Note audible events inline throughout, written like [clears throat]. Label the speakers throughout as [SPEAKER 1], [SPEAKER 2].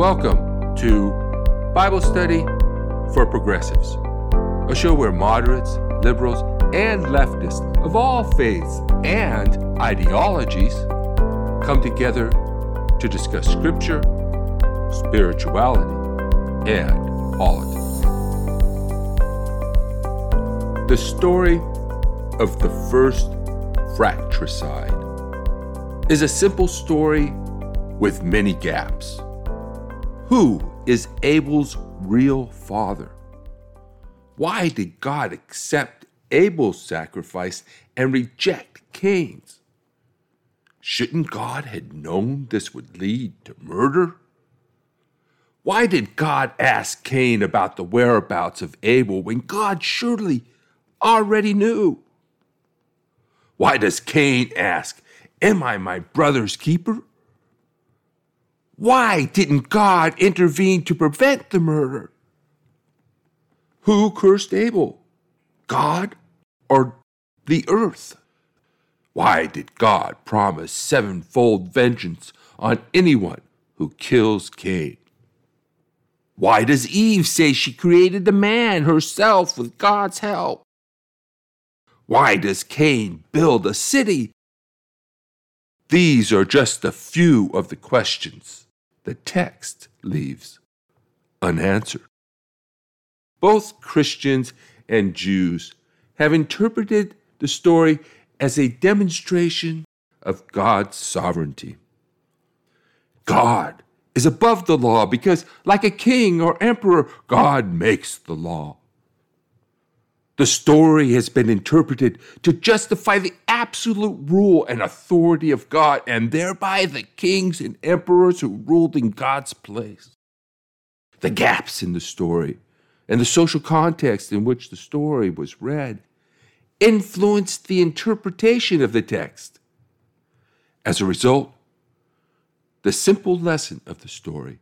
[SPEAKER 1] Welcome to Bible Study for Progressives, a show where moderates, liberals, and leftists of all faiths and ideologies come together to discuss scripture, spirituality, and politics. The story of the first fratricide is a simple story with many gaps. Who is Abel's real father? Why did God accept Abel's sacrifice and reject Cain's? Shouldn't God have known this would lead to murder? Why did God ask Cain about the whereabouts of Abel when God surely already knew? Why does Cain ask, Am I my brother's keeper? Why didn't God intervene to prevent the murder? Who cursed Abel? God or the earth? Why did God promise sevenfold vengeance on anyone who kills Cain? Why does Eve say she created the man herself with God's help? Why does Cain build a city? These are just a few of the questions the text leaves unanswered. Both Christians and Jews have interpreted the story as a demonstration of God's sovereignty. God is above the law because, like a king or emperor, God makes the law. The story has been interpreted to justify the absolute rule and authority of God and thereby the kings and emperors who ruled in God's place. The gaps in the story and the social context in which the story was read influenced the interpretation of the text. As a result, the simple lesson of the story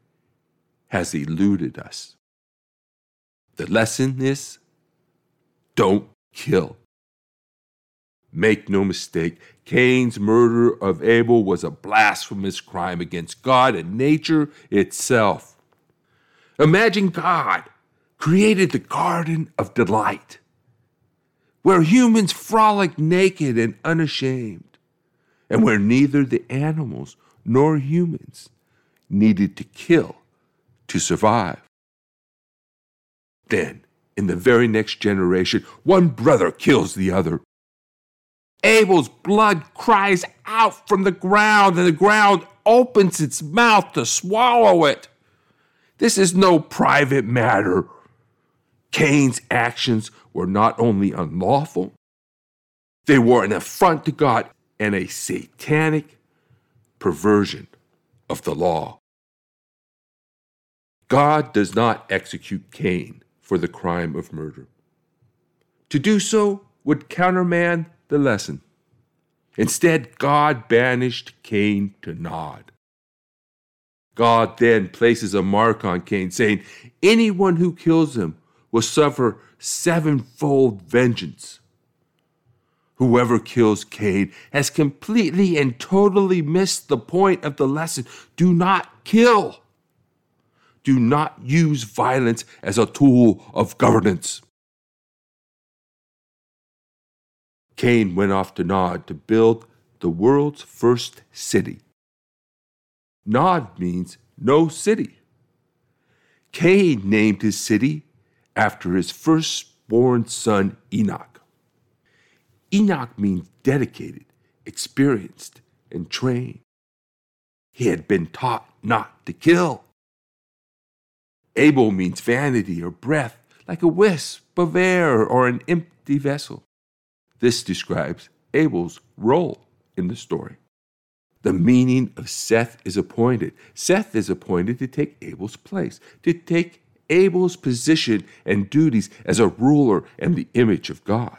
[SPEAKER 1] has eluded us. The lesson is don't kill. Make no mistake, Cain's murder of Abel was a blasphemous crime against God and nature itself. Imagine God created the Garden of Delight, where humans frolic naked and unashamed, and where neither the animals nor humans needed to kill to survive. Then, in the very next generation, one brother kills the other. Abel's blood cries out from the ground, and the ground opens its mouth to swallow it. This is no private matter. Cain's actions were not only unlawful, they were an affront to God and a satanic perversion of the law. God does not execute Cain for the crime of murder. To do so would countermand the lesson. Instead, God banished Cain to Nod. God then places a mark on Cain, saying, Anyone who kills him will suffer sevenfold vengeance. Whoever kills Cain has completely and totally missed the point of the lesson. Do not kill do not use violence as a tool of governance. Cain went off to Nod to build the world's first city. Nod means no city. Cain named his city after his firstborn son Enoch. Enoch means dedicated, experienced, and trained. He had been taught not to kill. Abel means vanity or breath, like a wisp of air or an empty vessel. This describes Abel's role in the story. The meaning of Seth is appointed. Seth is appointed to take Abel's place, to take Abel's position and duties as a ruler and the image of God.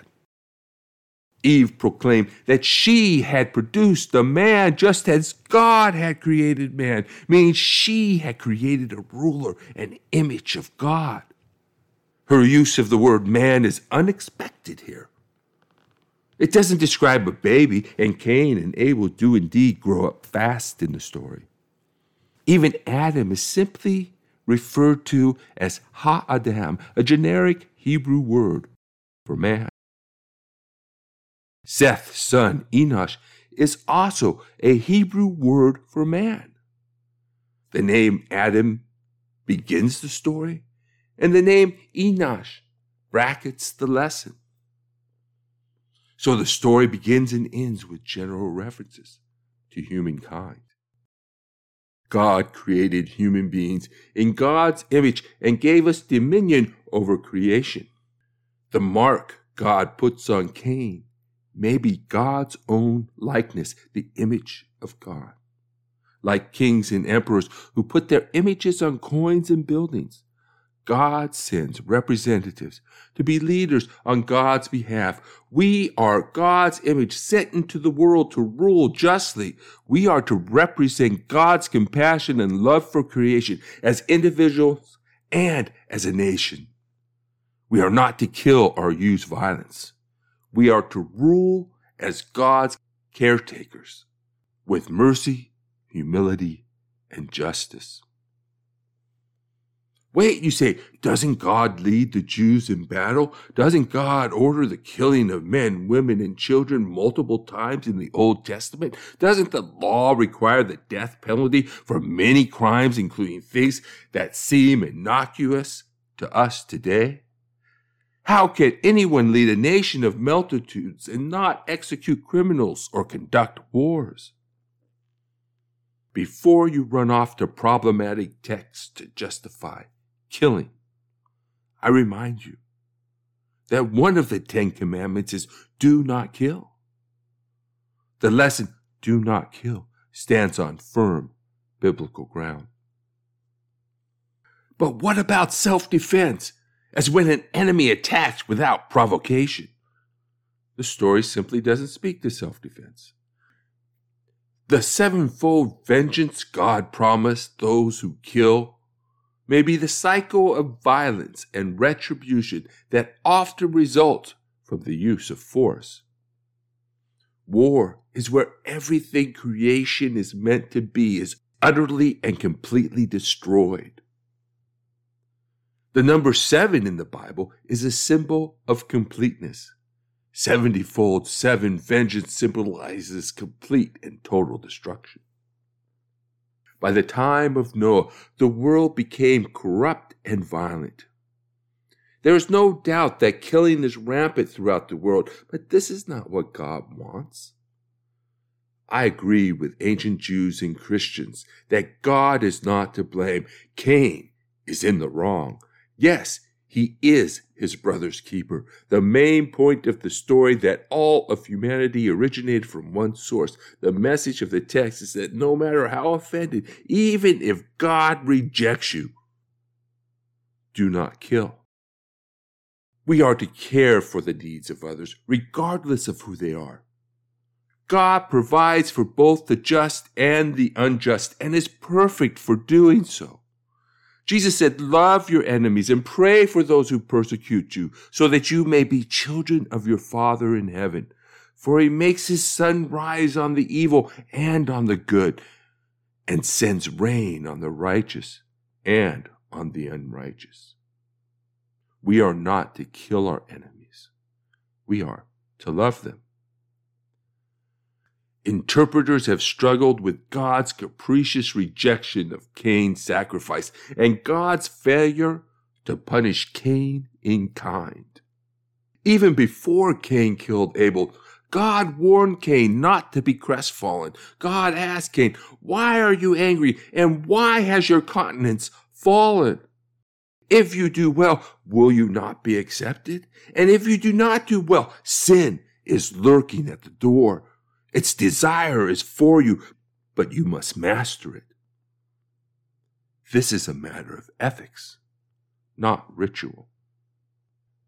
[SPEAKER 1] Eve proclaimed that she had produced the man just as God had created man, meaning she had created a ruler, an image of God. Her use of the word man is unexpected here. It doesn't describe a baby, and Cain and Abel do indeed grow up fast in the story. Even Adam is simply referred to as Ha Adam, a generic Hebrew word for man. Seth's son, Enosh, is also a Hebrew word for man. The name Adam begins the story, and the name Enosh brackets the lesson. So the story begins and ends with general references to humankind. God created human beings in God's image and gave us dominion over creation. The mark God puts on Cain may be God's own likeness, the image of God. Like kings and emperors who put their images on coins and buildings, God sends representatives to be leaders on God's behalf. We are God's image sent into the world to rule justly. We are to represent God's compassion and love for creation as individuals and as a nation. We are not to kill or use violence. We are to rule as God's caretakers with mercy, humility, and justice. Wait, you say, doesn't God lead the Jews in battle? Doesn't God order the killing of men, women, and children multiple times in the Old Testament? Doesn't the law require the death penalty for many crimes, including things that seem innocuous to us today? How can anyone lead a nation of multitudes and not execute criminals or conduct wars? Before you run off to problematic texts to justify killing, I remind you that one of the Ten Commandments is do not kill. The lesson, do not kill, stands on firm biblical ground. But what about self defense? as when an enemy attacks without provocation. The story simply doesn't speak to self defense. The sevenfold vengeance God promised those who kill may be the cycle of violence and retribution that often result from the use of force. War is where everything creation is meant to be is utterly and completely destroyed. The number seven in the Bible is a symbol of completeness. Seventyfold seven vengeance symbolizes complete and total destruction. By the time of Noah, the world became corrupt and violent. There is no doubt that killing is rampant throughout the world, but this is not what God wants. I agree with ancient Jews and Christians that God is not to blame. Cain is in the wrong. Yes, he is his brother's keeper. The main point of the story that all of humanity originated from one source. The message of the text is that no matter how offended, even if God rejects you, do not kill. We are to care for the needs of others, regardless of who they are. God provides for both the just and the unjust and is perfect for doing so. Jesus said, Love your enemies and pray for those who persecute you, so that you may be children of your Father in heaven. For he makes his sun rise on the evil and on the good, and sends rain on the righteous and on the unrighteous. We are not to kill our enemies, we are to love them. Interpreters have struggled with God's capricious rejection of Cain's sacrifice and God's failure to punish Cain in kind. Even before Cain killed Abel, God warned Cain not to be crestfallen. God asked Cain, Why are you angry and why has your countenance fallen? If you do well, will you not be accepted? And if you do not do well, sin is lurking at the door. Its desire is for you, but you must master it. This is a matter of ethics, not ritual.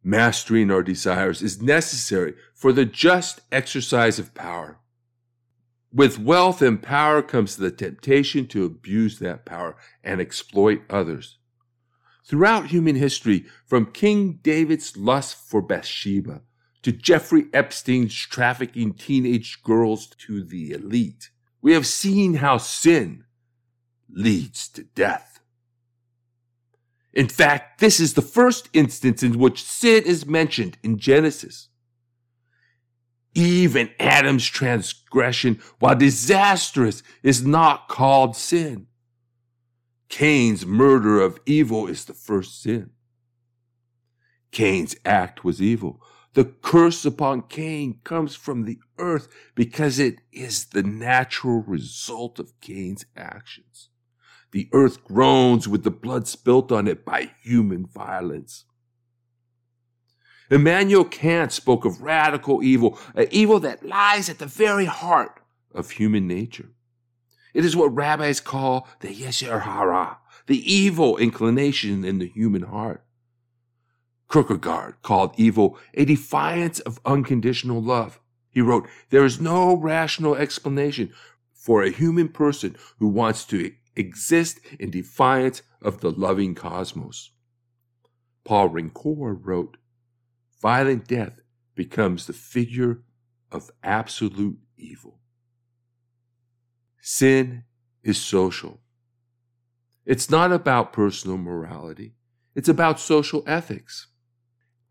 [SPEAKER 1] Mastering our desires is necessary for the just exercise of power. With wealth and power comes the temptation to abuse that power and exploit others. Throughout human history, from King David's lust for Bathsheba to Jeffrey Epstein's trafficking teenage girls to the elite. We have seen how sin leads to death. In fact, this is the first instance in which sin is mentioned in Genesis. Even Adam's transgression, while disastrous, is not called sin. Cain's murder of evil is the first sin. Cain's act was Abel. The curse upon Cain comes from the earth because it is the natural result of Cain's actions. The earth groans with the blood spilt on it by human violence. Immanuel Kant spoke of radical evil, an evil that lies at the very heart of human nature. It is what rabbis call the Yetzer Hara, the evil inclination in the human heart. Kierkegaard called evil a defiance of unconditional love. He wrote, There is no rational explanation for a human person who wants to exist in defiance of the loving cosmos. Paul Ricoeur wrote, Violent death becomes the figure of absolute evil. Sin is social. It's not about personal morality. It's about social ethics.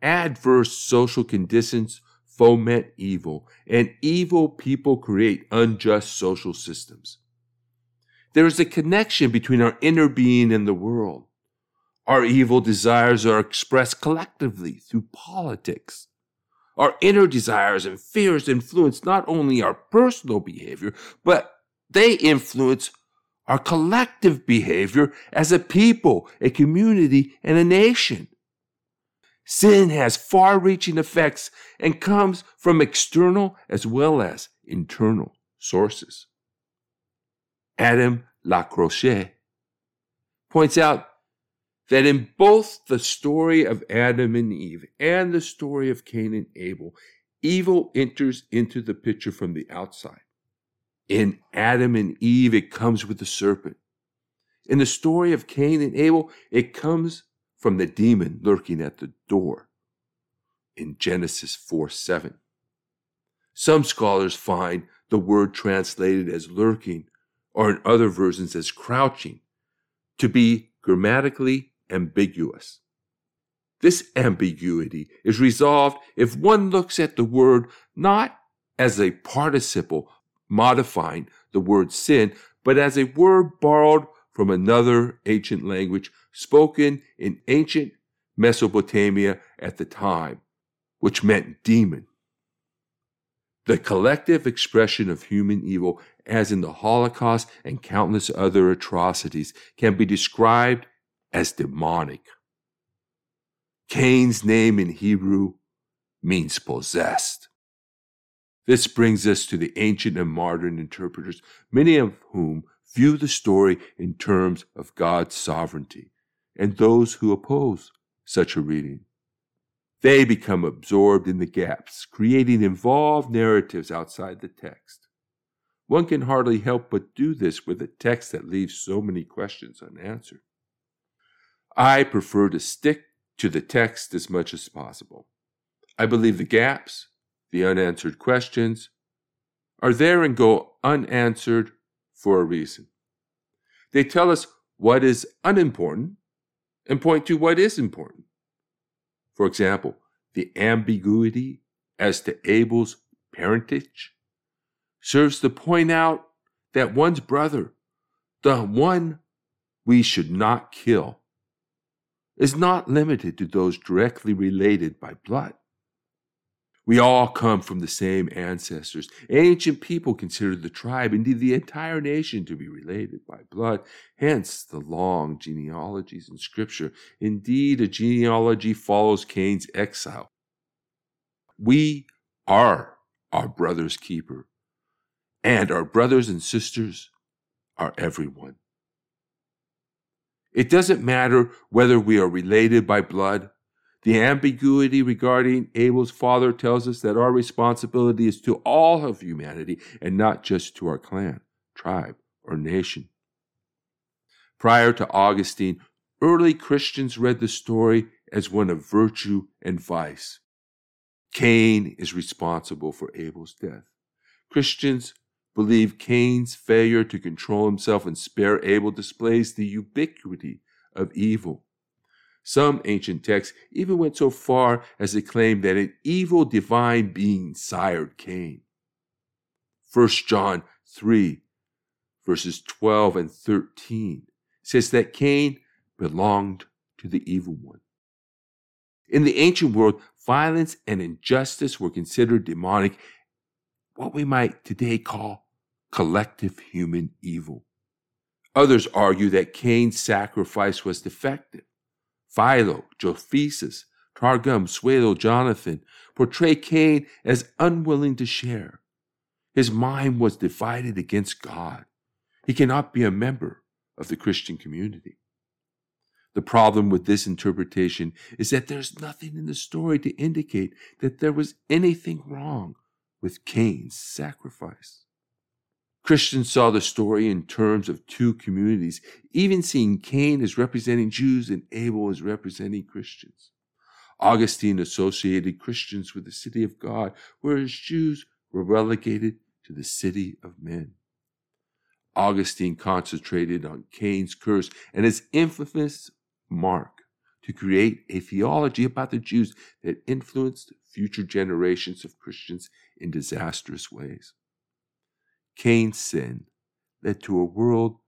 [SPEAKER 1] Adverse social conditions foment evil, and evil people create unjust social systems. There is a connection between our inner being and the world. Our evil desires are expressed collectively through politics. Our inner desires and fears influence not only our personal behavior, but they influence our collective behavior as a people, a community, and a nation. Sin has far reaching effects and comes from external as well as internal sources. André LaCocque points out that in both the story of Adam and Eve and the story of Cain and Abel, evil enters into the picture from the outside. In Adam and Eve, it comes with the serpent. In the story of Cain and Abel, it comes from the demon lurking at the door in Genesis 4 7. Some scholars find the word translated as lurking or in other versions as crouching, to be grammatically ambiguous. This ambiguity is resolved if one looks at the word not as a participle modifying the word sin, but as a word borrowed from another ancient language spoken in ancient Mesopotamia at the time, which meant demon. The collective expression of human evil, as in the Holocaust and countless other atrocities, can be described as demonic. Cain's name in Hebrew means possessed. This brings us to the ancient and modern interpreters, many of whom view the story in terms of God's sovereignty, and those who oppose such a reading. They become absorbed in the gaps, creating involved narratives outside the text. One can hardly help but do this with a text that leaves so many questions unanswered. I prefer to stick to the text as much as possible. I believe the gaps, the unanswered questions, are there and go unanswered for a reason. They tell us what is unimportant and point to what is important. For example, the ambiguity as to Abel's parentage serves to point out that one's brother, the one we should not kill, is not limited to those directly related by blood. We all come from the same ancestors. Ancient people considered the tribe, indeed the entire nation, to be related by blood, hence the long genealogies in Scripture. Indeed, a genealogy follows Cain's exile. We are our brother's keeper, and our brothers and sisters are everyone. It doesn't matter whether we are related by blood the ambiguity regarding Abel's father tells us that our responsibility is to all of humanity and not just to our clan, tribe, or nation. Prior to Augustine, early Christians read the story as one of virtue and vice. Cain is responsible for Abel's death. Christians believe Cain's failure to control himself and spare Abel displays the ubiquity of evil. Some ancient texts even went so far as to claim that an evil divine being sired Cain. 1 John 3, verses 12 and 13, says that Cain belonged to the evil one. In the ancient world, violence and injustice were considered demonic, what we might today call collective human evil. Others argue that Cain's sacrifice was defective. Philo, Josephus, Targum Pseudo-Jonathan portray Cain as unwilling to share. His mind was divided against God. He cannot be a member of the Christian community. The problem with this interpretation is that there's nothing in the story to indicate that there was anything wrong with Cain's sacrifice. Christians saw the story in terms of two communities, even seeing Cain as representing Jews and Abel as representing Christians. Augustine associated Christians with the city of God, whereas Jews were relegated to the city of men. Augustine concentrated on Cain's curse and his infamous mark to create a theology about the Jews that influenced future generations of Christians in disastrous ways. Cain's sin led to a world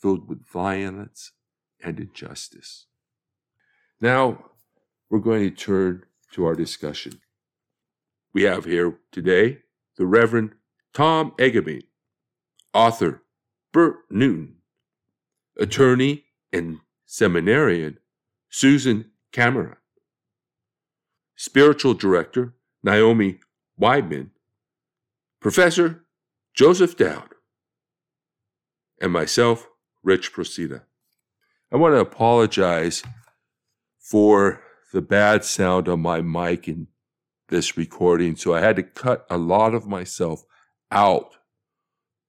[SPEAKER 1] filled with violence and injustice. Now, we're going to turn to our discussion. We have here today the Reverend Tom Eggerby, author Bert Newton, attorney and seminarian Susan Cameron, spiritual director Naomi Weidman, Professor Joseph Dowd, and myself, Rich Procida. I want to apologize for the bad sound on my mic in this recording, so I had to cut a lot of myself out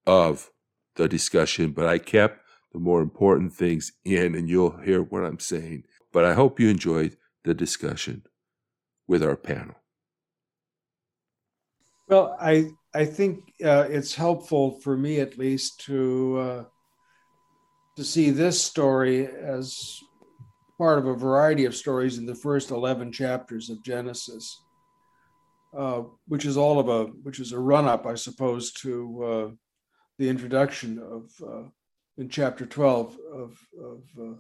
[SPEAKER 1] of the discussion, but I kept the more important things in, and you'll hear what I'm saying. But I hope you enjoyed the discussion with our panel.
[SPEAKER 2] Well, I I think uh, it's helpful for me, at least, to uh, to see this story as part of a variety of stories in the first eleven chapters of Genesis, uh, which is all of a which is a run up, I suppose, to uh, the introduction of uh, in chapter twelve of of uh,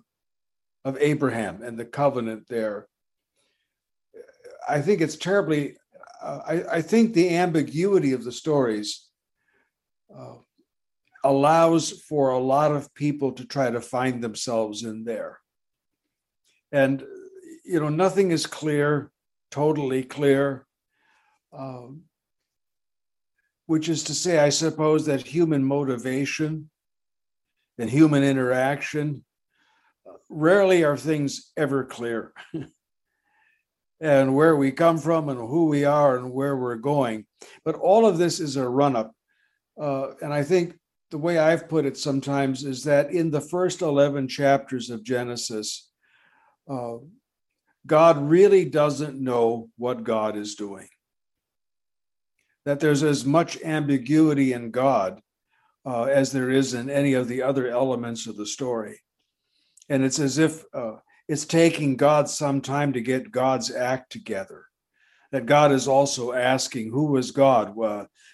[SPEAKER 2] of Abraham and the covenant there. I think it's terribly I, I, think the ambiguity of the stories uh, allows for a lot of people to try to find themselves in there. And, you know, nothing is clear, totally clear. Um, which is to say, I suppose that human motivation and human interaction uh, rarely are things ever clear. [laughs] and where we come from and who we are and where we're going. But all of this is a run up. Uh, and I think the way I've put it sometimes is that in the first 11 chapters of Genesis, uh, God really doesn't know what God is doing. That there's as much ambiguity in God uh, as there is in any of the other elements of the story. And it's as if uh, it's taking God some time to get God's act together. That God is also asking, Who is God?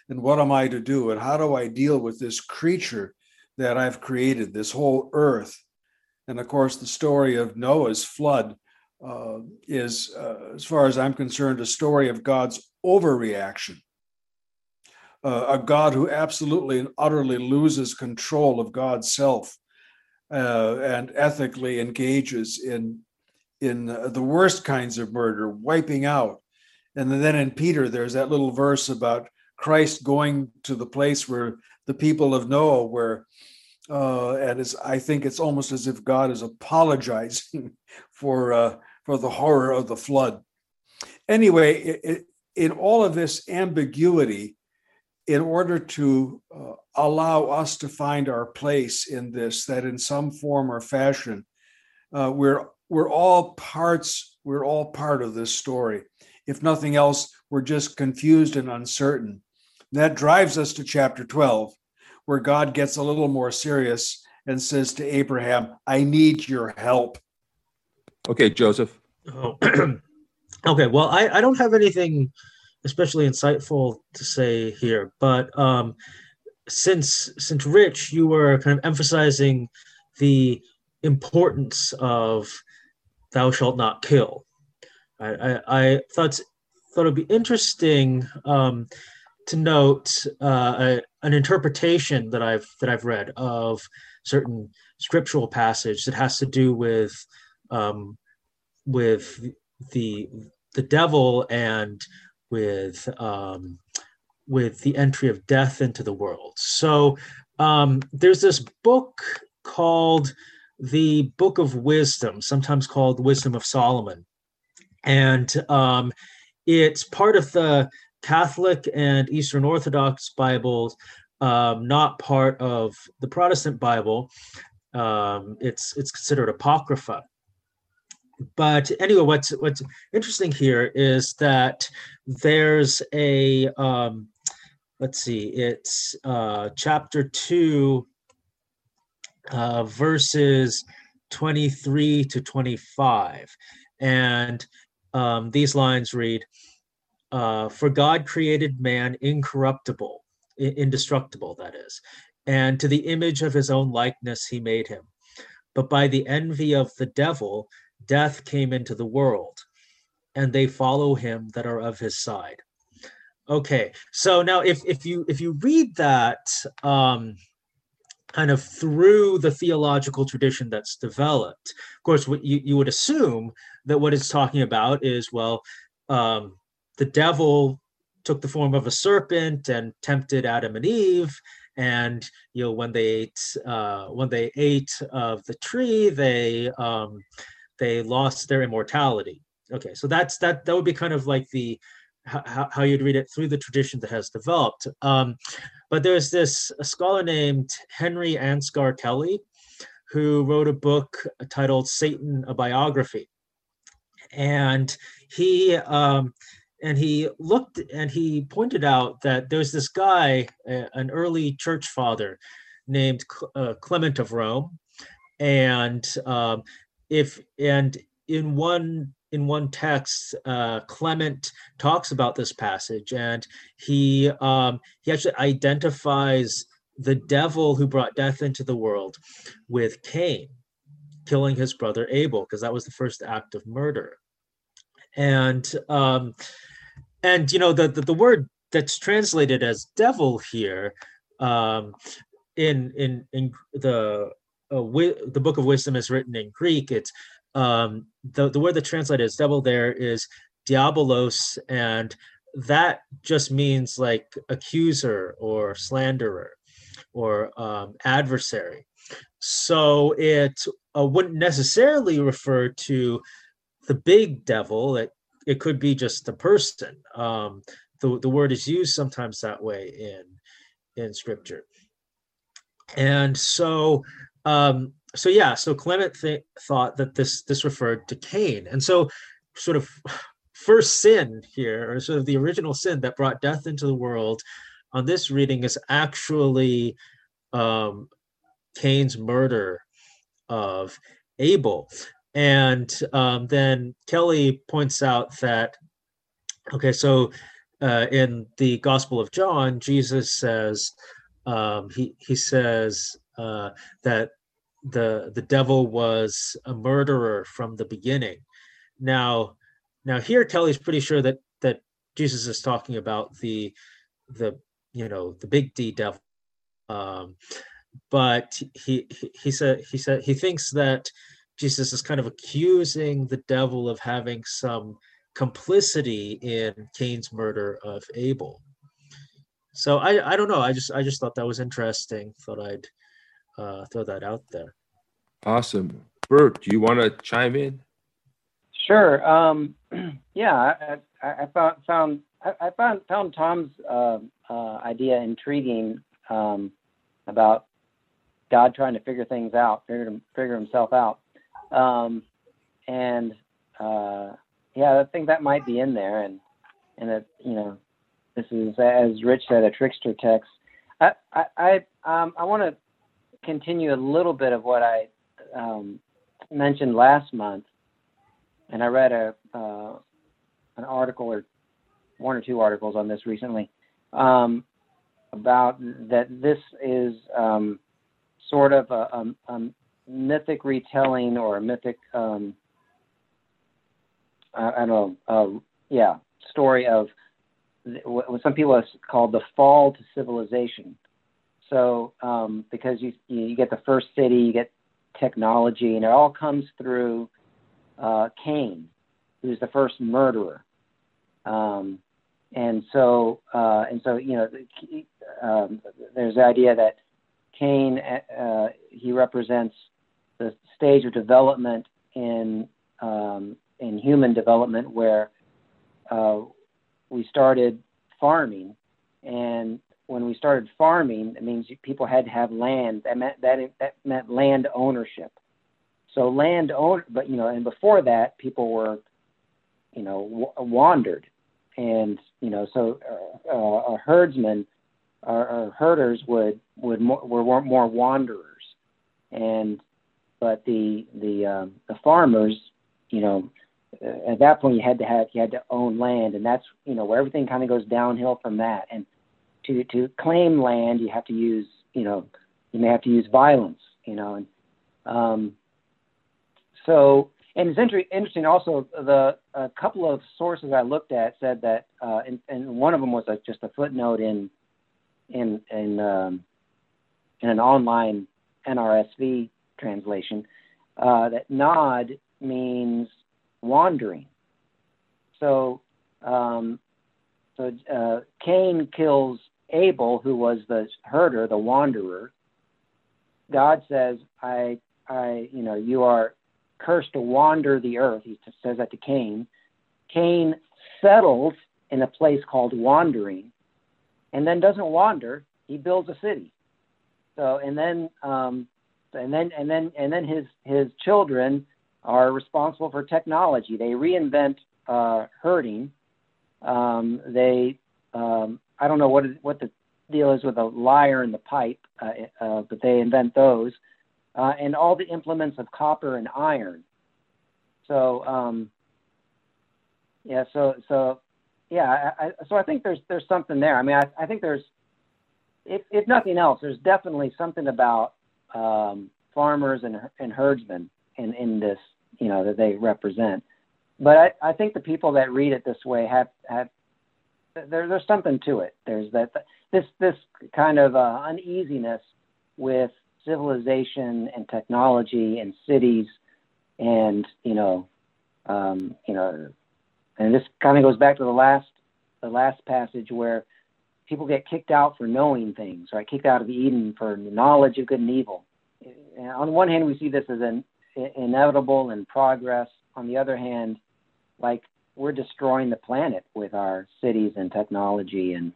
[SPEAKER 2] And what am I to do? And how do I deal with this creature that I've created, this whole earth? And of course, the story of Noah's flood uh, is, uh, as far as I'm concerned, a story of God's overreaction. Uh, a God who absolutely and utterly loses control of God's self uh, and ethically engages in in the worst kinds of murder, wiping out. And then in Peter, there's that little verse about Christ going to the place where the people of Noah were. Uh, and it's, I think it's almost as if God is apologizing [laughs] for uh, for the horror of the flood. Anyway, it, it, in all of this ambiguity, in order to uh, allow us to find our place in this, that in some form or fashion, uh, we're we're all parts, we're all part of this story. If nothing else, we're just confused and uncertain. That drives us to chapter 12, where God gets a little more serious and says to Abraham, I need your help.
[SPEAKER 1] Okay, Joseph.
[SPEAKER 3] Oh. [clears throat] okay, well, I, I don't have anything especially insightful to say here, but um, since since Rich, you were kind of emphasizing the importance of "thou shalt not kill." I, I, I thought thought it'd be interesting um, to note uh, a, an interpretation that I've that I've read of certain scriptural passage that has to do with um, with the the devil and with um, with the entry of death into the world. So um, there's this book called the Book of Wisdom, sometimes called Wisdom of Solomon, and um, it's part of the Catholic and Eastern Orthodox Bibles, um, not part of the Protestant Bible. Um, it's it's considered apocrypha. But anyway, what's what's interesting here is that there's a um, let's see, it's uh, chapter two, uh, verses 23 to 25. And um, these lines read uh, For God created man incorruptible, indestructible, that is, and to the image of his own likeness he made him. But by the envy of the devil, death came into the world, and they follow him that are of his side. Okay, so now if if you if you read that um, kind of through the theological tradition that's developed, of course, what you, you would assume that what it's talking about is well, um, the devil took the form of a serpent and tempted Adam and Eve, and you know when they ate uh, when they ate of the tree, they um, they lost their immortality. Okay, so that's that that would be kind of like the how, how you'd read it through the tradition that has developed. Um, but there's this scholar named Henry Ansgar Kelly who wrote a book titled Satan: A Biography, and he um, and he looked and he pointed out that there's this guy, an early church father named uh, Clement of Rome, and um, if and in one in one text, uh, Clement talks about this passage, and he um, he actually identifies the devil who brought death into the world with Cain killing his brother Abel, because that was the first act of murder. And um, and you know the, the, the word that's translated as devil here um, in in in the wi- the book of wisdom is written in Greek. It's um, the, the word that translated as devil there is diabolos, and that just means like accuser or slanderer or um, adversary. So it uh, wouldn't necessarily refer to the big devil. It, it could be just the person. Um, the, the word is used sometimes that way in in scripture. And so um, so yeah, so Clement th- thought that this this referred to Cain, and so sort of [sighs] first sin here, or sort of the original sin that brought death into the world, on this reading is actually um, Cain's murder of Abel, and um, then Kelly points out that okay, so uh, in the Gospel of John, Jesus says um, he he says uh, that the the devil was a murderer from the beginning. Now, now here Kelly's pretty sure that that Jesus is talking about the the you know the big D devil, um, but he, he he said he said he thinks that Jesus is kind of accusing the devil of having some complicity in Cain's murder of Abel. So I I don't know. I just I just thought that was interesting. Thought I'd uh, throw that out there.
[SPEAKER 1] Awesome. Bert, do you want to chime in?
[SPEAKER 4] Sure. Um, [clears throat] yeah, I, I, found found I, found found Tom's uh, uh, idea intriguing um, about God trying to figure things out, figure figure Himself out, um, and uh, yeah, I think that might be in there, and and that you know, this is as Rich said, a trickster text. I, I um, I want to continue a little bit of what I um, mentioned last month, and I read a uh, an article or one or two articles on this recently um, about that this is um, sort of a, a, a, mythic retelling or a mythic um, I, I, don't know uh, yeah story of what some people have called the fall to civilization. So um, because you you get the first city, you get technology, and it all comes through uh, Cain, who's the first murderer. Um, and so uh, and so you know um, there's the idea that Cain uh, he represents the stage of development in um, in human development where uh, we started farming, and when we started farming, it means people had to have land. That meant that that meant land ownership. So land own, but you know, and before that, people were, you know, w- wandered, and you know, so uh, uh, a herdsman or, or herders would would more, were more wanderers, and but the the um, the farmers, you know, at that point you had to have you had to own land, and that's you know where everything kind of goes downhill from that. And to to claim land, you have to use you know you may have to use violence, you know, and um, so and it's inter- interesting also the a couple of sources I looked at said that uh, and, and one of them was a, just a footnote in in in um, in an online NRSV translation uh, that nod means wandering. So um, so uh, Cain kills Abel, who was the herder, the wanderer. God says, "I I you know you are cursed to wander the earth. He says that to Cain. Cain settles in a place called wandering, and then doesn't wander. He builds a city. So and then um, and then and then and then his his children are responsible for technology. They reinvent uh, herding. Um, they um, I don't know what what the deal is with the lyre and the pipe, uh, uh, but they invent those uh, and all the implements of copper and iron. So um, yeah, so so yeah, I, I, so I think there's there's something there. I mean, I, I think there's if if nothing else, there's definitely something about um, farmers and and herdsmen in in this you know that they represent. But I, I think the people that read it this way have have there, there's something to it. There's that this this kind of uh, uneasiness with civilization and technology and cities and you know um, you know and this kind of goes back to the last the last passage where people get kicked out for knowing things right? Kicked out of eden for knowledge of good and evil. And on one hand we see this as an inevitable and progress. On the other hand like we're destroying the planet with our cities and technology and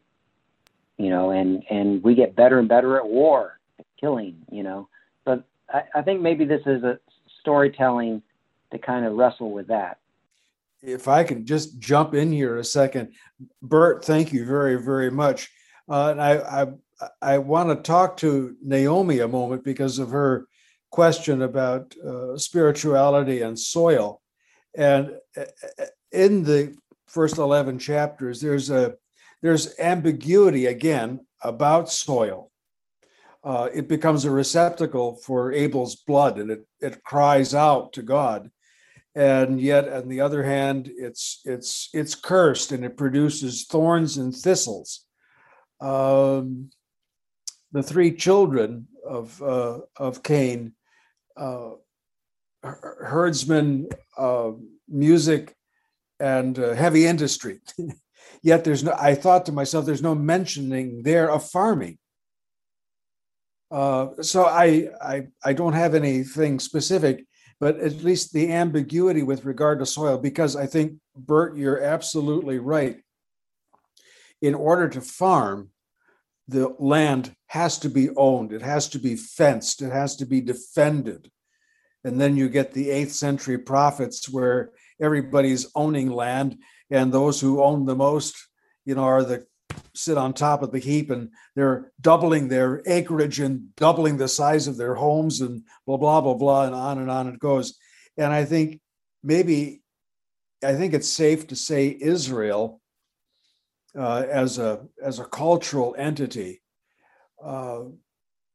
[SPEAKER 4] you know and and we get better and better at war killing, you know. But I, I think maybe this is a storytelling to kind of wrestle with that.
[SPEAKER 2] If I can just jump in here a second, Bert, thank you very, very much. Uh, and I, I, I want to talk to Naomi a moment because of her question about uh, spirituality and soil. And uh, in the first 11 chapters, there's a there's ambiguity again about soil uh, it becomes a receptacle for Abel's blood and it, it cries out to God. And yet, on the other hand, it's it's it's cursed and it produces thorns and thistles. Um, the three children of uh, of Cain, uh, herdsmen, uh, music, and uh, heavy industry. [laughs] yet there's no. I thought to myself, there's no mentioning there of farming uh, so I, I I don't have anything specific, but at least the ambiguity with regard to soil, because I think Bert, you're absolutely right. In order to farm, the land has to be owned, it has to be fenced, it has to be defended. And then you get the eighth century prophets where everybody's owning land, and those who own the most, you know, are the sit on top of the heap and they're doubling their acreage and doubling the size of their homes and blah blah blah blah and on and on it goes. And i think maybe i think it's safe to say israel uh, as a as a cultural entity uh,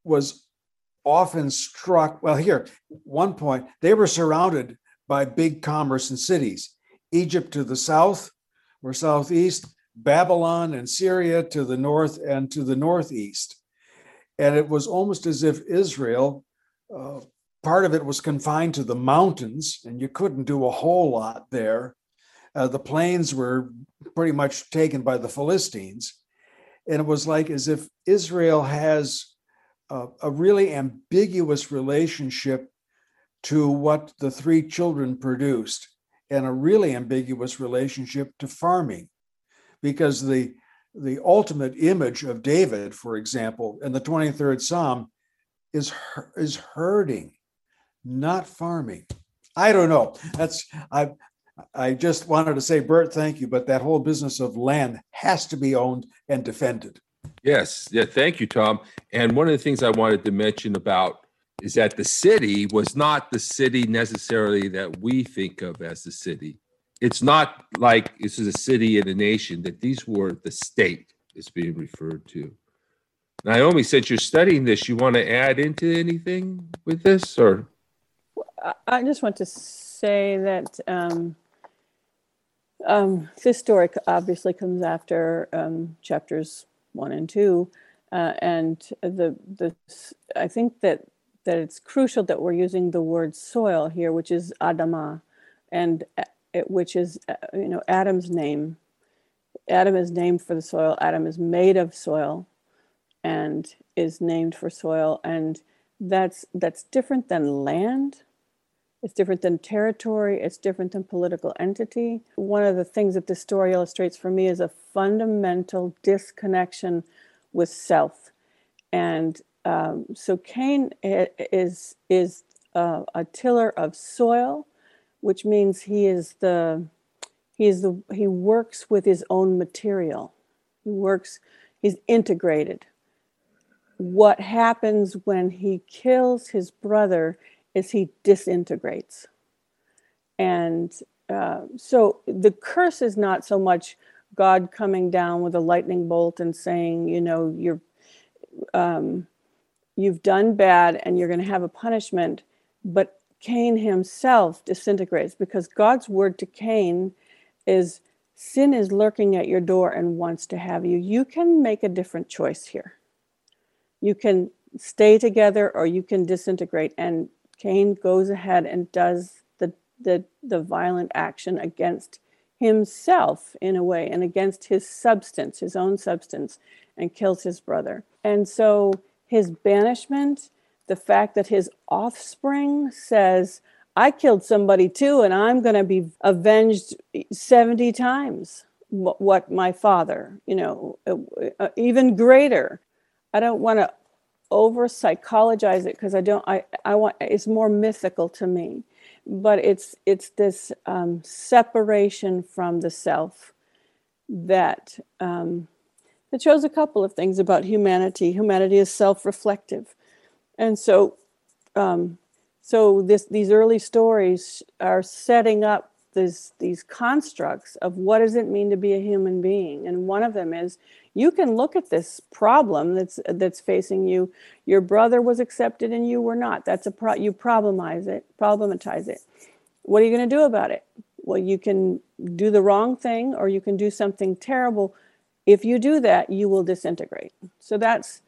[SPEAKER 2] was often struck well here one point they were surrounded by big commerce and cities egypt to the south or southeast Babylon and Syria to the north and to the northeast. And it was almost as if Israel, uh, part of it was confined to the mountains, and you couldn't do a whole lot there. Uh, the plains were pretty much taken by the Philistines. And it was like as if Israel has a, a really ambiguous relationship to what the three children produced, and a really ambiguous relationship to farming because the the ultimate image of David, for example, in the 23rd Psalm is is herding, not farming. I don't know. That's I I just wanted to say, Bert, thank you, but that whole business of land has to be owned and defended.
[SPEAKER 1] Yes, yeah, thank you, Tom. And one of the things I wanted to mention about is that the city was not the city necessarily that we think of as the city it's not like this is a city and a nation, that these were the state is being referred to. Naomi, since you're studying this, you want to add into anything with this or?
[SPEAKER 5] I just want to say that um, um, this story obviously comes after um, chapters one and two, uh, and the the I think that that it's crucial that we're using the word soil here, which is adama, and it, which is uh, you know Adam's name. Adam is named for the soil. Adam is made of soil, and is named for soil, and that's that's different than land. It's different than territory. It's different than political entity. One of the things that this story illustrates for me is a fundamental disconnection with self, and um, so Cain is is uh, a tiller of soil which means he is the he is the he works with his own material. He works he's integrated. What happens when he kills his brother is he disintegrates. And uh, so the curse is not so much God coming down with a lightning bolt and saying, you know, you're um, you've done bad and you're going to have a punishment, but Cain himself disintegrates because God's word to Cain is sin is lurking at your door and wants to have you. You can make a different choice here. You can stay together or you can disintegrate. And Cain goes ahead and does the, the, the violent action against himself in a way and against his substance, his own substance, and kills his brother. And so his banishment the fact that his offspring says, I killed somebody too, and I'm going to be avenged 70 times what my father, you know, uh, uh, even greater. I don't want to over psychologize it because I don't, I, I want, it's more mythical to me, but it's, it's this um, separation from the self that, um, that shows a couple of things about humanity. Humanity is self reflective and so um, so this these early stories are setting up these these constructs of what does it mean to be a human being? And one of them is you can look at this problem that's that's facing you. Your brother was accepted and you were not. That's a pro you problemize it problematize it. What are you going to do about it? Well you can do the wrong thing or you can do something terrible if you do that you will disintegrate so that's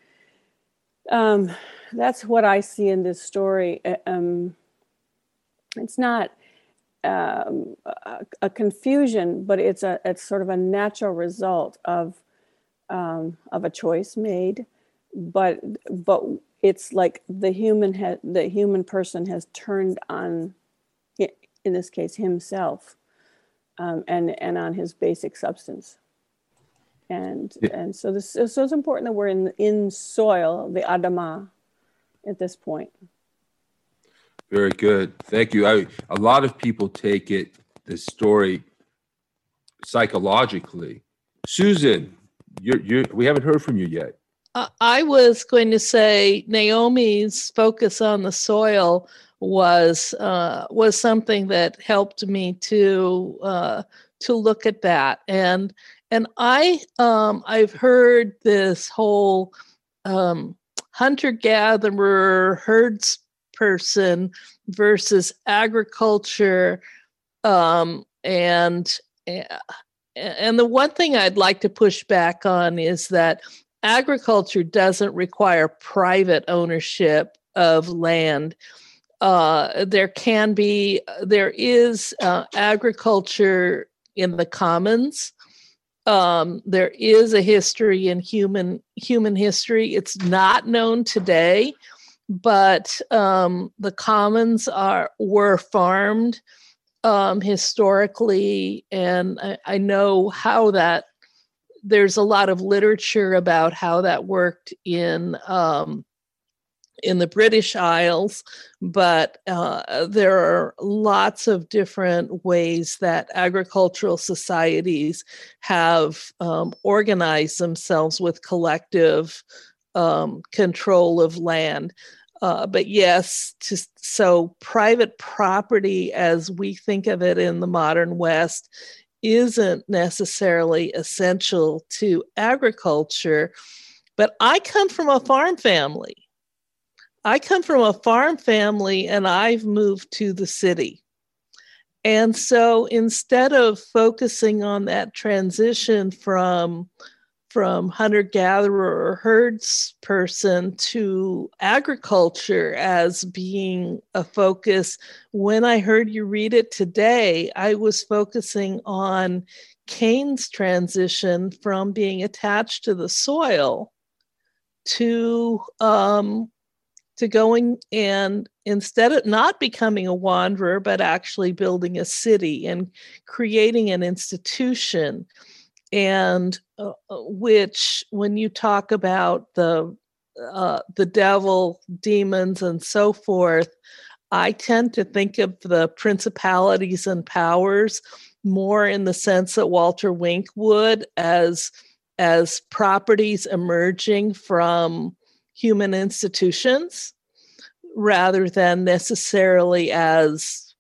[SPEAKER 5] um, that's what I see in this story. Uh, um, it's not um, a, a, confusion, but it's a it's sort of a natural result of um, of a choice made. But but it's like the human ha- the human person has turned on, in this case, himself, um, and and on his basic substance and yeah. and so this so it's important that we're in in soil the adama at this point.
[SPEAKER 1] Very good. Thank you. I, a lot of people take it, the story, psychologically. Susan, you're, you we haven't heard from you yet.
[SPEAKER 6] Uh, I was going to say Naomi's focus on the soil was uh, was something that helped me to uh, to look at that and and I um, I've heard this whole um, hunter gatherer herds person versus agriculture um, and eh, and the one thing I'd like to push back on is that agriculture doesn't require private ownership of land. Uh, there can be, there is uh, agriculture in the commons. Um, there is a history in human human history. It's not known today, but um, the commons are were farmed um, historically, and I, I know how that. There's a lot of literature about how that worked in um, in the British Isles, but uh, there are lots of different ways that agricultural societies have um, organized themselves with collective um, control of land. Uh, but yes, just so private property as we think of it in the modern West isn't necessarily essential to agriculture. But I come from a farm family. I come from a farm family and I've moved to the city. And so instead of focusing on that transition from from hunter gatherer or herds person to agriculture as being a focus. When I heard you read it today, I was focusing on Cain's transition from being attached to the soil to um, to going and instead of not becoming a wanderer, but actually building a city and creating an institution. And uh, uh, which when you talk about the uh, the devil demons and so forth i tend to think of the principalities and powers more in the sense that walter wink would as as properties emerging from human institutions rather than necessarily as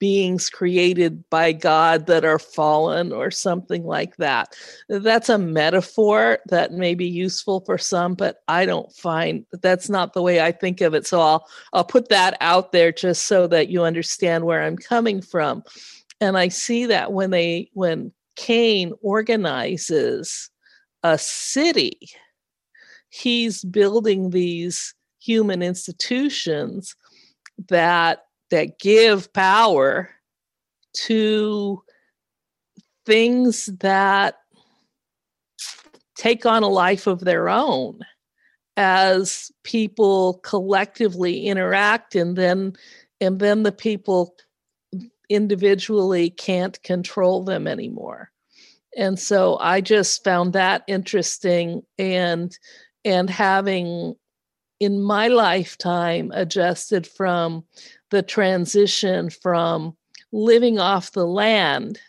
[SPEAKER 6] beings created by God that are fallen or something like that. That's a metaphor that may be useful for some, but I don't find that's not the way I think of it. So I'll I'll put that out there just so that you understand where I'm coming from. And I see that when they when Cain organizes a city, he's building these human institutions that that give power to things that take on a life of their own as people collectively interact and then and then the people individually can't control them anymore. And so i just found that interesting and and having in my lifetime adjusted from the transition from living off the land,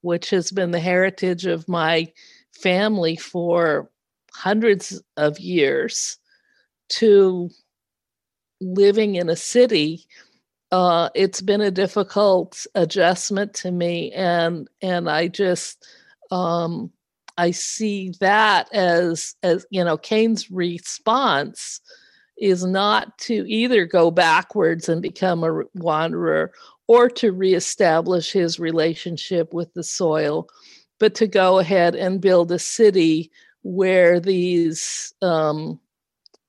[SPEAKER 6] which has been the heritage of my family for hundreds of years, to living in a city. Uh, it's been a difficult adjustment to me, and and I just um, I see that as as you know Cain's response is not to either go backwards and become a wanderer or to reestablish his relationship with the soil, but to go ahead and build a city where these um,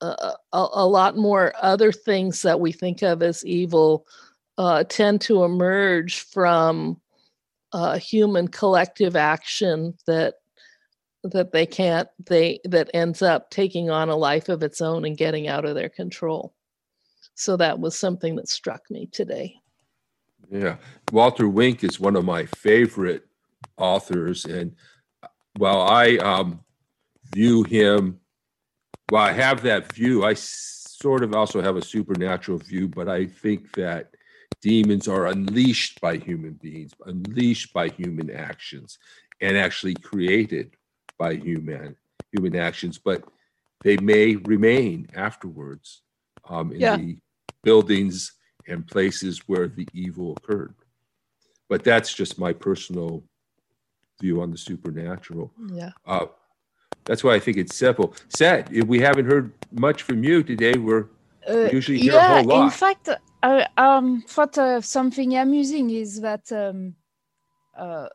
[SPEAKER 6] a, a, lot more other things that we think of as evil uh, tend to emerge from uh, human collective action that that they can't they that ends up taking on a life of its own and getting out of their control. So that was something that struck me today.
[SPEAKER 1] Yeah. Walter wink is one of my favorite authors and while i um, view him well i have that view i sort of also have a supernatural view but i think that demons are unleashed by human beings unleashed by human actions and actually created by human human actions, but they may remain afterwards um, in
[SPEAKER 6] Yeah.
[SPEAKER 1] the buildings and places where the evil occurred. But that's just my personal view on the supernatural.
[SPEAKER 6] Yeah.
[SPEAKER 1] Uh, that's why I think it's simple. Seth, if we haven't heard much from you today, we're
[SPEAKER 7] Uh,
[SPEAKER 1] usually hear a whole lot.
[SPEAKER 7] in fact, I um, what uh, something amusing is that um, uh,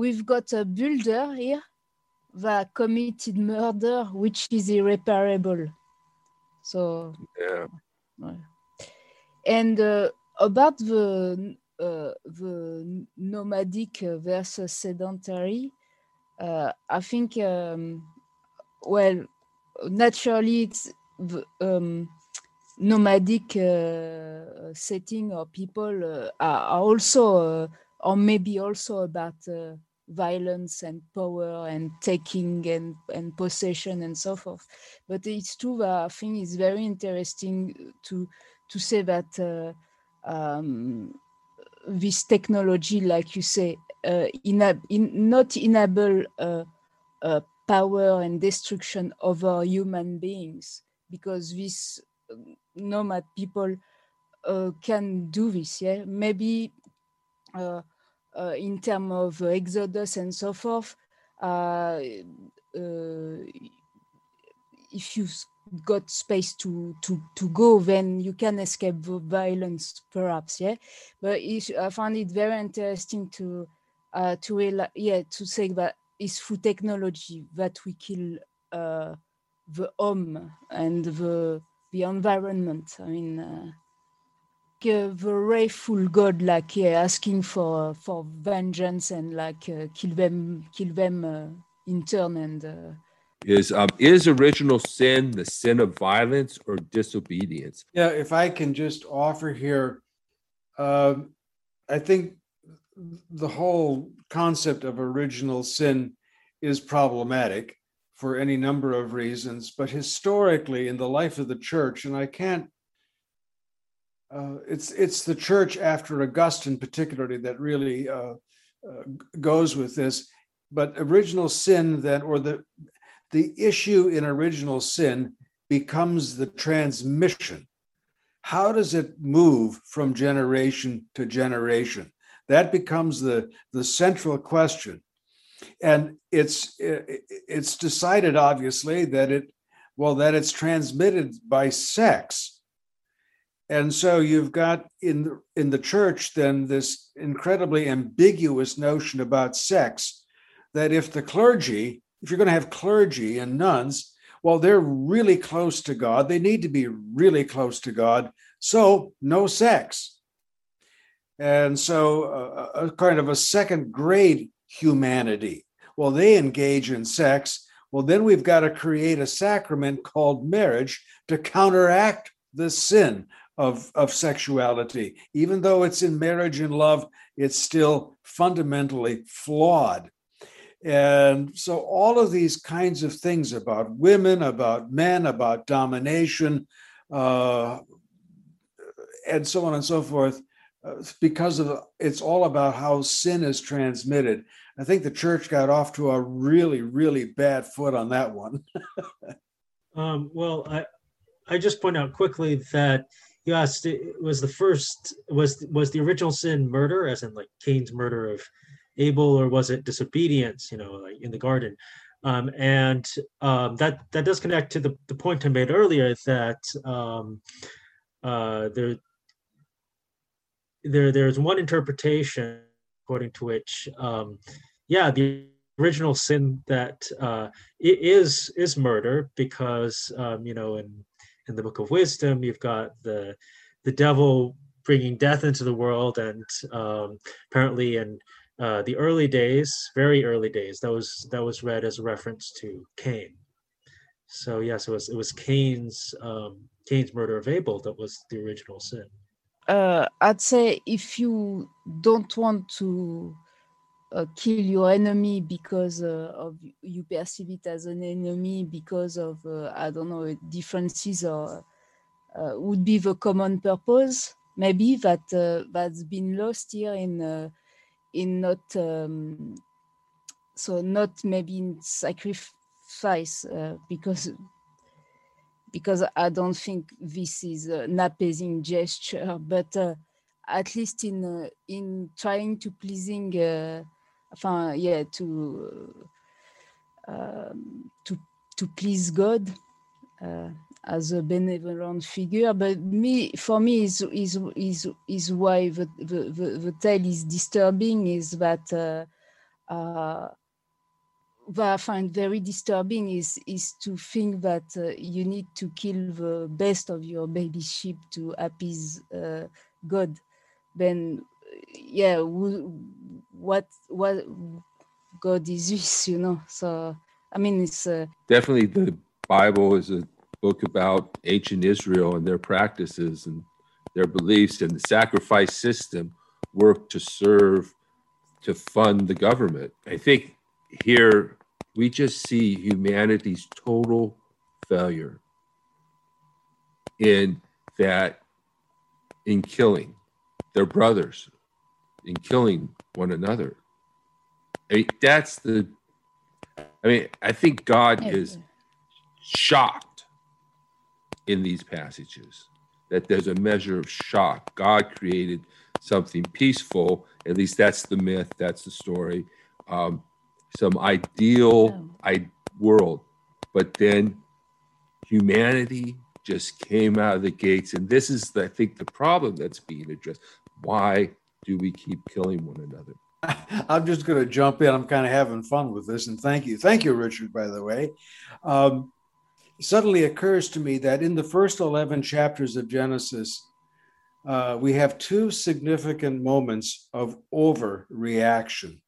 [SPEAKER 7] we've got a builder here that committed murder, which is irreparable. So,
[SPEAKER 1] yeah.
[SPEAKER 7] and uh, about the uh, the nomadic versus sedentary, uh, I think um, well, naturally it's the, um, nomadic uh, setting or people uh, are are also uh, or maybe also about uh, violence and power and taking and, and possession and so forth. But it's true that i think it's very interesting to to say that uh, um, this technology like you say uh, ena- in, not enable uh, uh, power and destruction over human beings because this nomad people uh, can do this yeah? Maybe uh, in terms of exodus and so forth uh, uh, if you've got space to to to go then you can escape violence perhaps yeah but i found it very interesting to uh to yeah to say that it's through technology that we kill uh the home and the the environment. I mean, uh, uh, the wrathful god, like yeah, asking for for vengeance and like uh, kill them, kill them uh, in turn. And uh,
[SPEAKER 1] Is um is original sin the sin of violence or disobedience?
[SPEAKER 2] Yeah, if I can just offer here, um, I think the whole concept of original sin is problematic for any number of reasons, but historically in the life of the church, and I can't. Uh, it's it's the church after Augustine, particularly, that really uh, uh, goes with this. But original sin, then, or the the issue in original sin becomes the transmission. How does it move from generation to generation? That becomes the the central question. And it's it's decided obviously that it well that it's transmitted by sex and so you've got in the, in the church then this incredibly ambiguous notion about sex that if the clergy if you're going to have clergy and nuns well they're really close to god they need to be really close to god so no sex. And so uh, a kind of a second grade humanity. Well they engage in sex. Well then we've got to create a sacrament called marriage to counteract the sin of, of sexuality. Even though it's in marriage and love it's still fundamentally flawed. And so all of these kinds of things about women about men about domination uh, and so on and so forth uh, because of it's all about how sin is transmitted. I think the church got off to a really really bad foot on that one. [laughs]
[SPEAKER 3] Um, well, I I just point out quickly that you asked was the first was was the original sin murder, as in like Cain's murder of Abel, or was it disobedience? You know, like in the garden. Um, and um, that that does connect to the, the point I made earlier that um, uh, there there there's one interpretation according to which um, yeah the original sin that uh, is is murder because um, you know in in the book of wisdom you've got the the devil bringing death into the world and um, apparently in uh, the early days very early days that was that was read as a reference to cain. So yes it was it was cain's um, cain's murder of abel that was the original sin.
[SPEAKER 7] Uh, I'd say if you don't want to uh, kill your enemy because uh, of you perceive it as an enemy because of uh, I don't know differences or uh, would be the common purpose. Maybe that uh, that's been lost here in uh, in not um, so not maybe in sacrifice because because I don't think this is an appeasing gesture, but at least in in trying to pleasing, enfin, yeah, to um, to to please God uh, as a benevolent figure. But me, for me, is is is is why the the, the, the tale is disturbing is that. Uh, uh, what I find very disturbing is is to think that uh, you need to kill the best of your baby sheep to appease uh, God. Then, yeah, what what God is this, you know? So I mean, it's uh,
[SPEAKER 1] definitely the Bible is a book about ancient Israel and their practices and their beliefs, and the sacrifice system worked to serve to fund the government. I think here we just see humanity's total failure in that in killing their brothers in killing one another. I mean, that's the i mean i think god is shocked in these passages that there's a measure of shock. God created something peaceful. At least that's the myth. That's the story. Um, some ideal. I, world, but then humanity just came out of the gates, and this is, I think, the problem that's being addressed. Why do we keep killing one another? [laughs]
[SPEAKER 2] I'm just going to jump in. I'm kind of having fun with this, and thank you, thank you, Richard. By the way, um, suddenly occurs to me that in the first 11 chapters of Genesis, uh, we have two significant moments of overreaction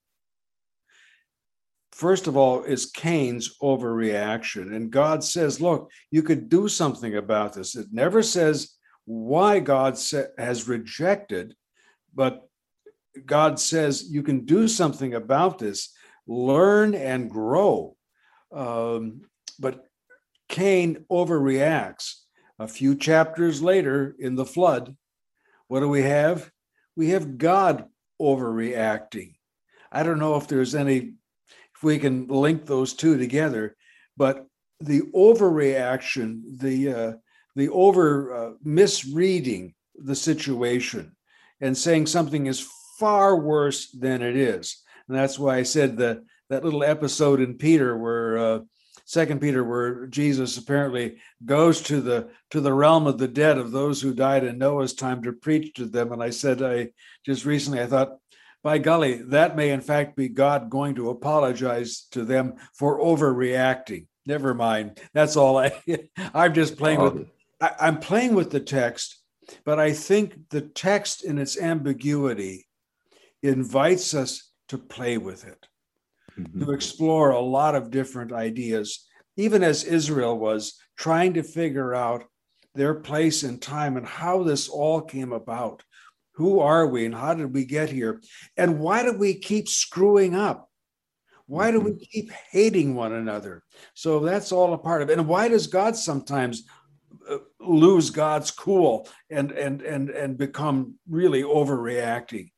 [SPEAKER 2] first of all, is Cain's overreaction. And God says, look, you could do something about this. It never says why God has rejected, but God says you can do something about this, learn and grow. Um, but Cain overreacts. A few chapters later in the flood, what do we have? We have God overreacting. I don't know if there's any if we can link those two together. But the overreaction, the uh, the over uh, misreading the situation and saying something is far worse than it is, and that's why I said that that little episode in Peter where. Uh, Second Peter, where Jesus apparently goes to the to the realm of the dead of those who died in Noah's time to preach to them. And I said, I just recently I thought by golly, that may in fact be God going to apologize to them for overreacting. Never mind. That's all I. [laughs] I'm just playing with. I, I'm playing with the text, but I think the text in its ambiguity invites us to play with it, mm-hmm. to explore a lot of different ideas, even as Israel was trying to figure out their place in time and how this all came about. Who are we and how did we get here? And why do we keep screwing up? Why do we mm-hmm. keep hating one another? So that's all a part of it. And why does God sometimes uh, lose God's cool and and and and become really overreacting?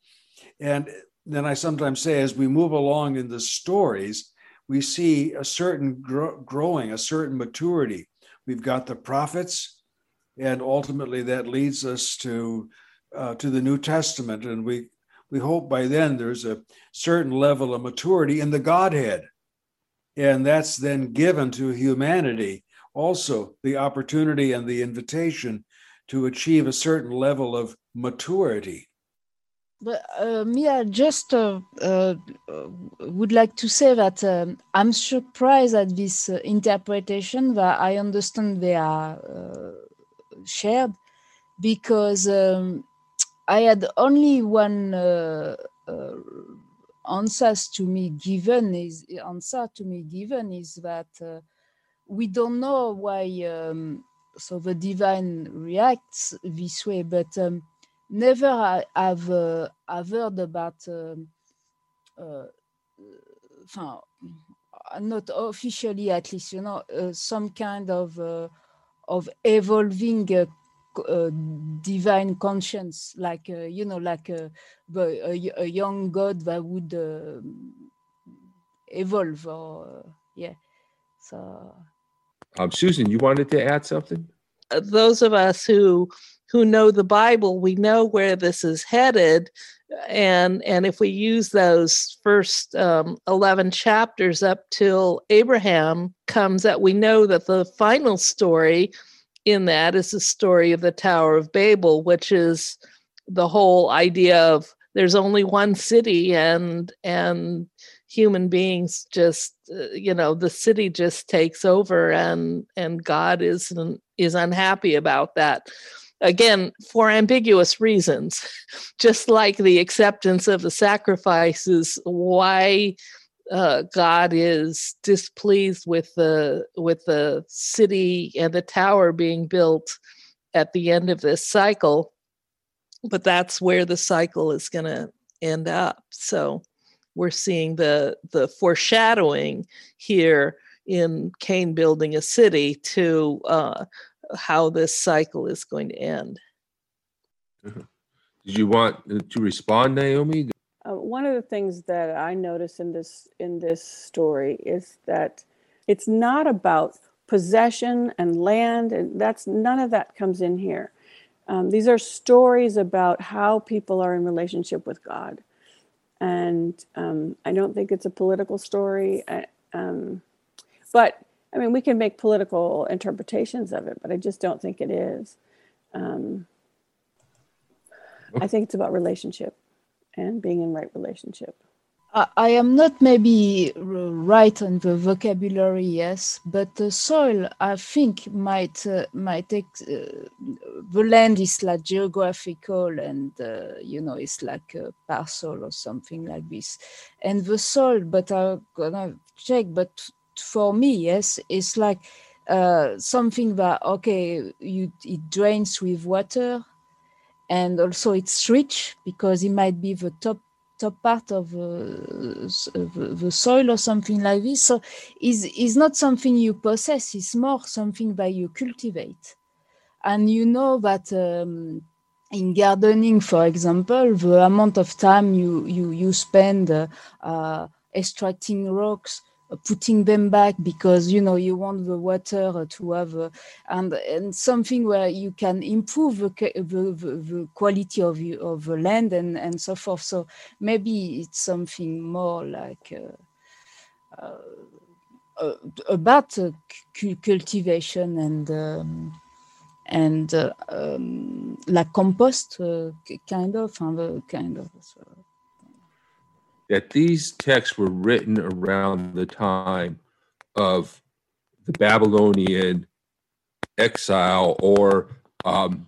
[SPEAKER 2] And then I sometimes say, as we move along in the stories, we see a certain gro- growing, a certain maturity. We've got the prophets, and ultimately that leads us to uh, to the New Testament, and we we hope by then there's a certain level of maturity in the Godhead, and that's then given to humanity also the opportunity and the invitation to achieve a certain level of maturity.
[SPEAKER 7] But uh, I just uh, uh, would like to say that um, I'm surprised at this uh, interpretation that I understand they are uh, shared because um, I had only one uh, answers to me given is answer to me given is that we don't know why um, so the divine reacts this way, but um, never I, have uh, I've heard about um, uh, not officially at least you know uh, some kind of uh, of evolving uh, uh, divine conscience, like uh, you know, like uh, a, a, young god that would uh, evolve, or yeah. So,
[SPEAKER 1] Um, Susan, you wanted to add something?
[SPEAKER 6] Uh, those of us who who know the Bible, we know where this is headed, and and if we use those first um, eleven chapters up till Abraham comes, that we know that the final story in that is the story of the Tower of Babel, which is the whole idea of there's only one city and and human beings just uh, you know the city just takes over and and god is is unhappy about that again for ambiguous reasons. [laughs] Just like the acceptance of the sacrifices why uh, god is displeased with the with the city and the tower being built at the end of this cycle. But that's where the cycle is going to end up. So we're seeing the the foreshadowing here in Cain building a city to uh, how this cycle is going to end.
[SPEAKER 1] Mm-hmm. Did you want uh, to respond, Naomi?
[SPEAKER 5] Uh, one of the things that I notice in this in this story is that it's not about possession and land, and that's none of that comes in here. Um, these are stories about how people are in relationship with God and um, I don't think it's a political story. I, um, but I mean, we can make political interpretations of it, but I just don't think it is. Um, I think it's about relationship and being in right relationship.
[SPEAKER 7] I am not maybe right on the vocabulary, yes, but the soil I think might uh, might ex- uh, the land is like geographical and uh, you know it's like a parcel or something like this, and the soil. But I'm gonna check. But for me, yes, it's like uh, something that okay, you it drains with water, and also it's rich because it might be the top top part of uh, the soil or something like this. So is is not something you possess. It's more something that you cultivate, and you know that. Um, in gardening, for example, the amount of time you you you spend uh, uh, extracting rocks putting them back because you know you want the water to have a, and and something where you can improve the, the, the quality of you, of the land and and so forth. So maybe it's something more like uh, uh, uh about cultivation and um, and uh, um, like compost uh, kind of kind of so
[SPEAKER 1] that these texts were written around the time of the Babylonian exile or um,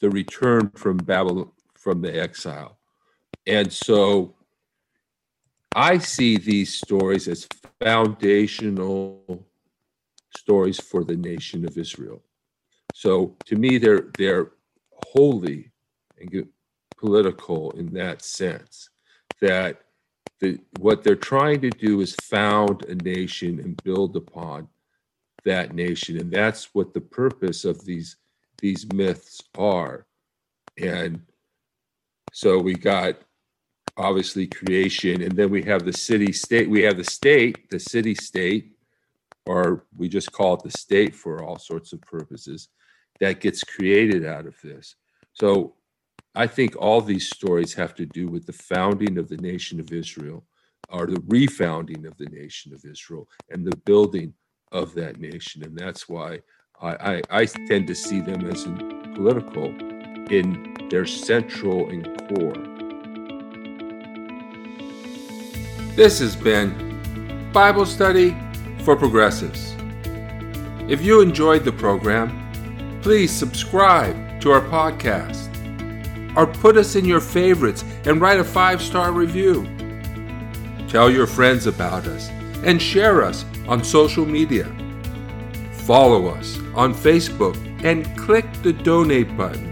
[SPEAKER 1] the return from Babylon from the exile. And so I see these stories as foundational stories for the nation of Israel. So to me, they're they're holy and political in that sense that the, what they're trying to do is found a nation and build upon that nation. And that's what the purpose of these these myths are. And so we got obviously creation. And then we have the city state we have the state the city state or we just call it the state for all sorts of purposes that gets created out of this. So I think all these stories have to do with the founding of the nation of Israel, or the refounding of the nation of Israel, and the building of that nation. And that's why I, I, I tend to see them as political in their central and core. This has been Bible Study for Progressives. If you enjoyed the program, please subscribe to our podcast or put us in your favorites and write a five star review. Tell your friends about us and share us on social media. Follow us on Facebook and click the donate button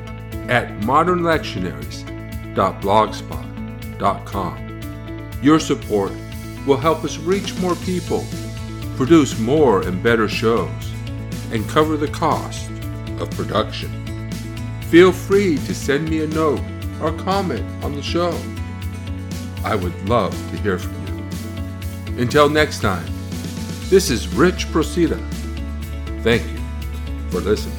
[SPEAKER 1] at modernlectionaries.blogspot.com. Your support will help us reach more people, produce more and better shows, and cover the cost of production feel free to send me a note or comment on the show. I would love to hear from you. Until next time, This is Rich Procida. Thank you for listening.